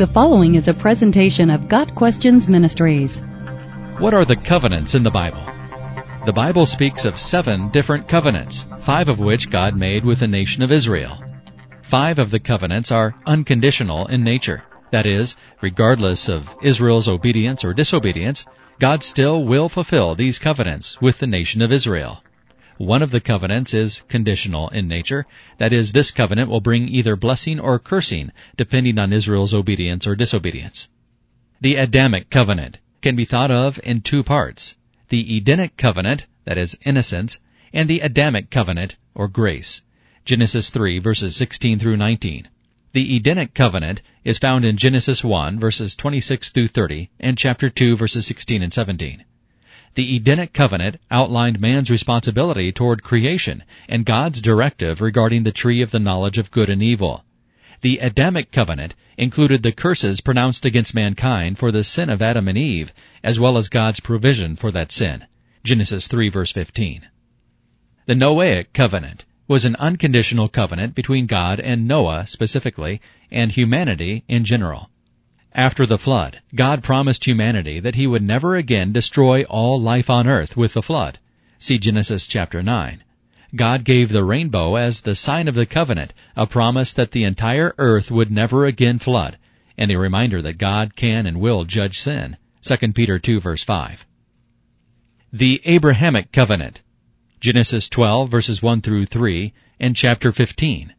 The following is a presentation of Got Questions Ministries. What are the covenants in the Bible? The Bible speaks of seven different covenants, five of which God made with the nation of Israel. Five of the covenants are unconditional in nature. That is, regardless of Israel's obedience or disobedience, God still will fulfill these covenants with the nation of Israel. One of the covenants is conditional in nature. That is, this covenant will bring either blessing or cursing, depending on Israel's obedience or disobedience. The Adamic covenant can be thought of in two parts. The Edenic covenant, that is, innocence, and the Adamic covenant, or grace. Genesis 3 verses 16 through 19. The Edenic covenant is found in Genesis 1 verses 26 through 30 and chapter 2 verses 16 and 17. The Edenic covenant outlined man's responsibility toward creation and God's directive regarding the tree of the knowledge of good and evil. The Adamic covenant included the curses pronounced against mankind for the sin of Adam and Eve, as well as God's provision for that sin. Genesis 3 verse 15. The Noahic covenant was an unconditional covenant between God and Noah specifically, and humanity in general. After the flood, God promised humanity that he would never again destroy all life on earth with the flood. See Genesis chapter 9. God gave the rainbow as the sign of the covenant, a promise that the entire earth would never again flood, and a reminder that God can and will judge sin. 2 Peter 2 verse 5. The Abrahamic covenant. Genesis 12 verses 1 through 3 and chapter 15.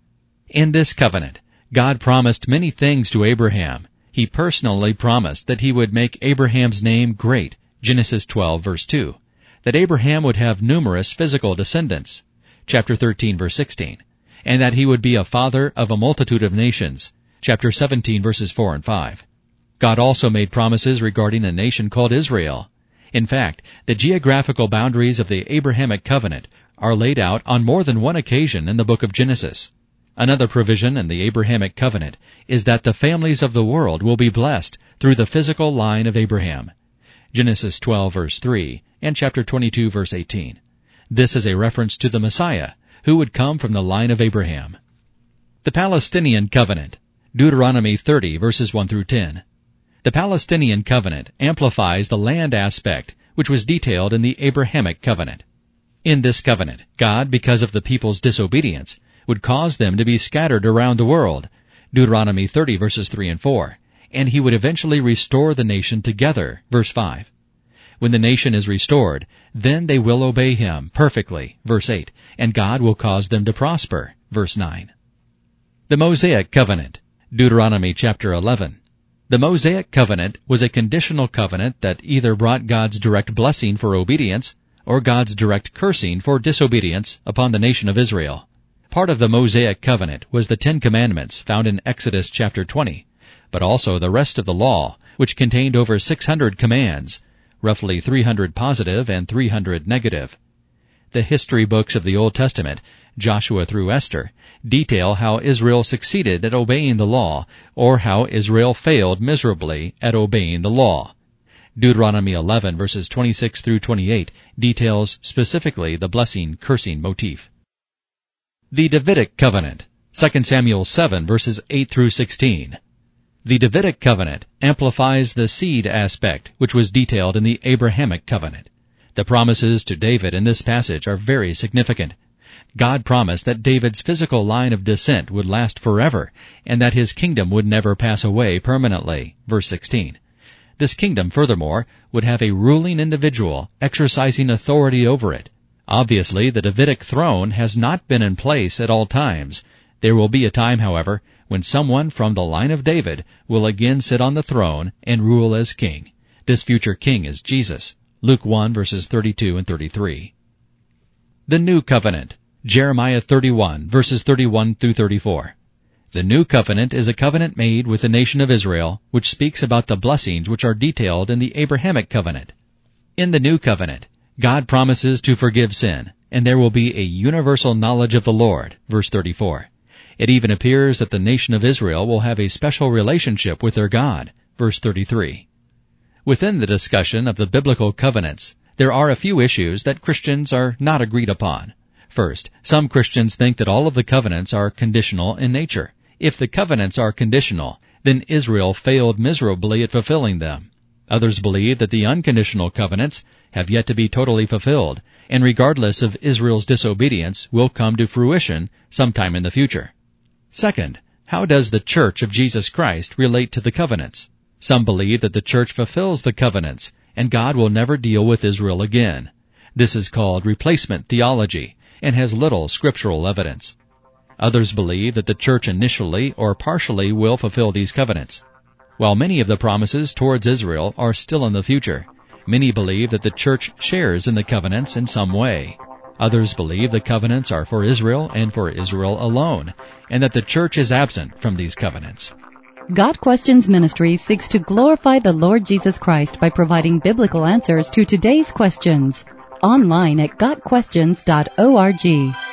In this covenant, God promised many things to Abraham, he personally promised that he would make Abraham's name great, Genesis 12 verse 2, that Abraham would have numerous physical descendants, chapter 13 verse 16, and that he would be a father of a multitude of nations, chapter 17 verses 4 and 5. God also made promises regarding a nation called Israel. In fact, the geographical boundaries of the Abrahamic covenant are laid out on more than one occasion in the book of Genesis. Another provision in the Abrahamic covenant is that the families of the world will be blessed through the physical line of Abraham. Genesis 12 verse 3 and chapter 22 verse 18. This is a reference to the Messiah, who would come from the line of Abraham. The Palestinian covenant. Deuteronomy 30 verses 1 through 10. The Palestinian covenant amplifies the land aspect, which was detailed in the Abrahamic covenant. In this covenant, God, because of the people's disobedience, would cause them to be scattered around the world. Deuteronomy 30 verses 3 and 4. And he would eventually restore the nation together. Verse 5. When the nation is restored, then they will obey him perfectly. Verse 8. And God will cause them to prosper. Verse 9. The Mosaic Covenant. Deuteronomy chapter 11. The Mosaic covenant was a conditional covenant that either brought God's direct blessing for obedience or God's direct cursing for disobedience upon the nation of Israel. Part of the Mosaic covenant was the Ten Commandments found in Exodus chapter 20, but also the rest of the law, which contained over 600 commands, roughly 300 positive and 300 negative. The history books of the Old Testament, Joshua through Esther, detail how Israel succeeded at obeying the law, or how Israel failed miserably at obeying the law. Deuteronomy 11 verses 26 through 28 details specifically the blessing cursing motif. The Davidic Covenant, 2 Samuel 7 verses 8 through 16. The Davidic covenant amplifies the seed aspect, which was detailed in the Abrahamic covenant. The promises to David in this passage are very significant. God promised that David's physical line of descent would last forever, and that his kingdom would never pass away permanently. Verse 16. This kingdom, furthermore, would have a ruling individual exercising authority over it. Obviously, the Davidic throne has not been in place at all times. There will be a time, however, when someone from the line of David will again sit on the throne and rule as king. This future king is Jesus. Luke 1 verses 32 and 33. The New Covenant. Jeremiah 31 verses 31 through 34. The New Covenant is a covenant made with the nation of Israel, which speaks about the blessings which are detailed in the Abrahamic covenant. In the New Covenant, God promises to forgive sin, and there will be a universal knowledge of the Lord. Verse 34. It even appears that the nation of Israel will have a special relationship with their God. Verse 33. Within the discussion of the biblical covenants, there are a few issues that Christians are not agreed upon. First, some Christians think that all of the covenants are conditional in nature. If the covenants are conditional, then Israel failed miserably at fulfilling them. Others believe that the unconditional covenants have yet to be totally fulfilled, and regardless of Israel's disobedience, will come to fruition sometime in the future. Second, how does the Church of Jesus Christ relate to the covenants? Some believe that the Church fulfills the covenants, and God will never deal with Israel again. This is called replacement theology, and has little scriptural evidence. Others believe that the church initially or partially will fulfill these covenants. While many of the promises towards Israel are still in the future, many believe that the church shares in the covenants in some way. Others believe the covenants are for Israel and for Israel alone, and that the church is absent from these covenants. Got Questions Ministry seeks to glorify the Lord Jesus Christ by providing biblical answers to today's questions. Online at GotQuestions.org.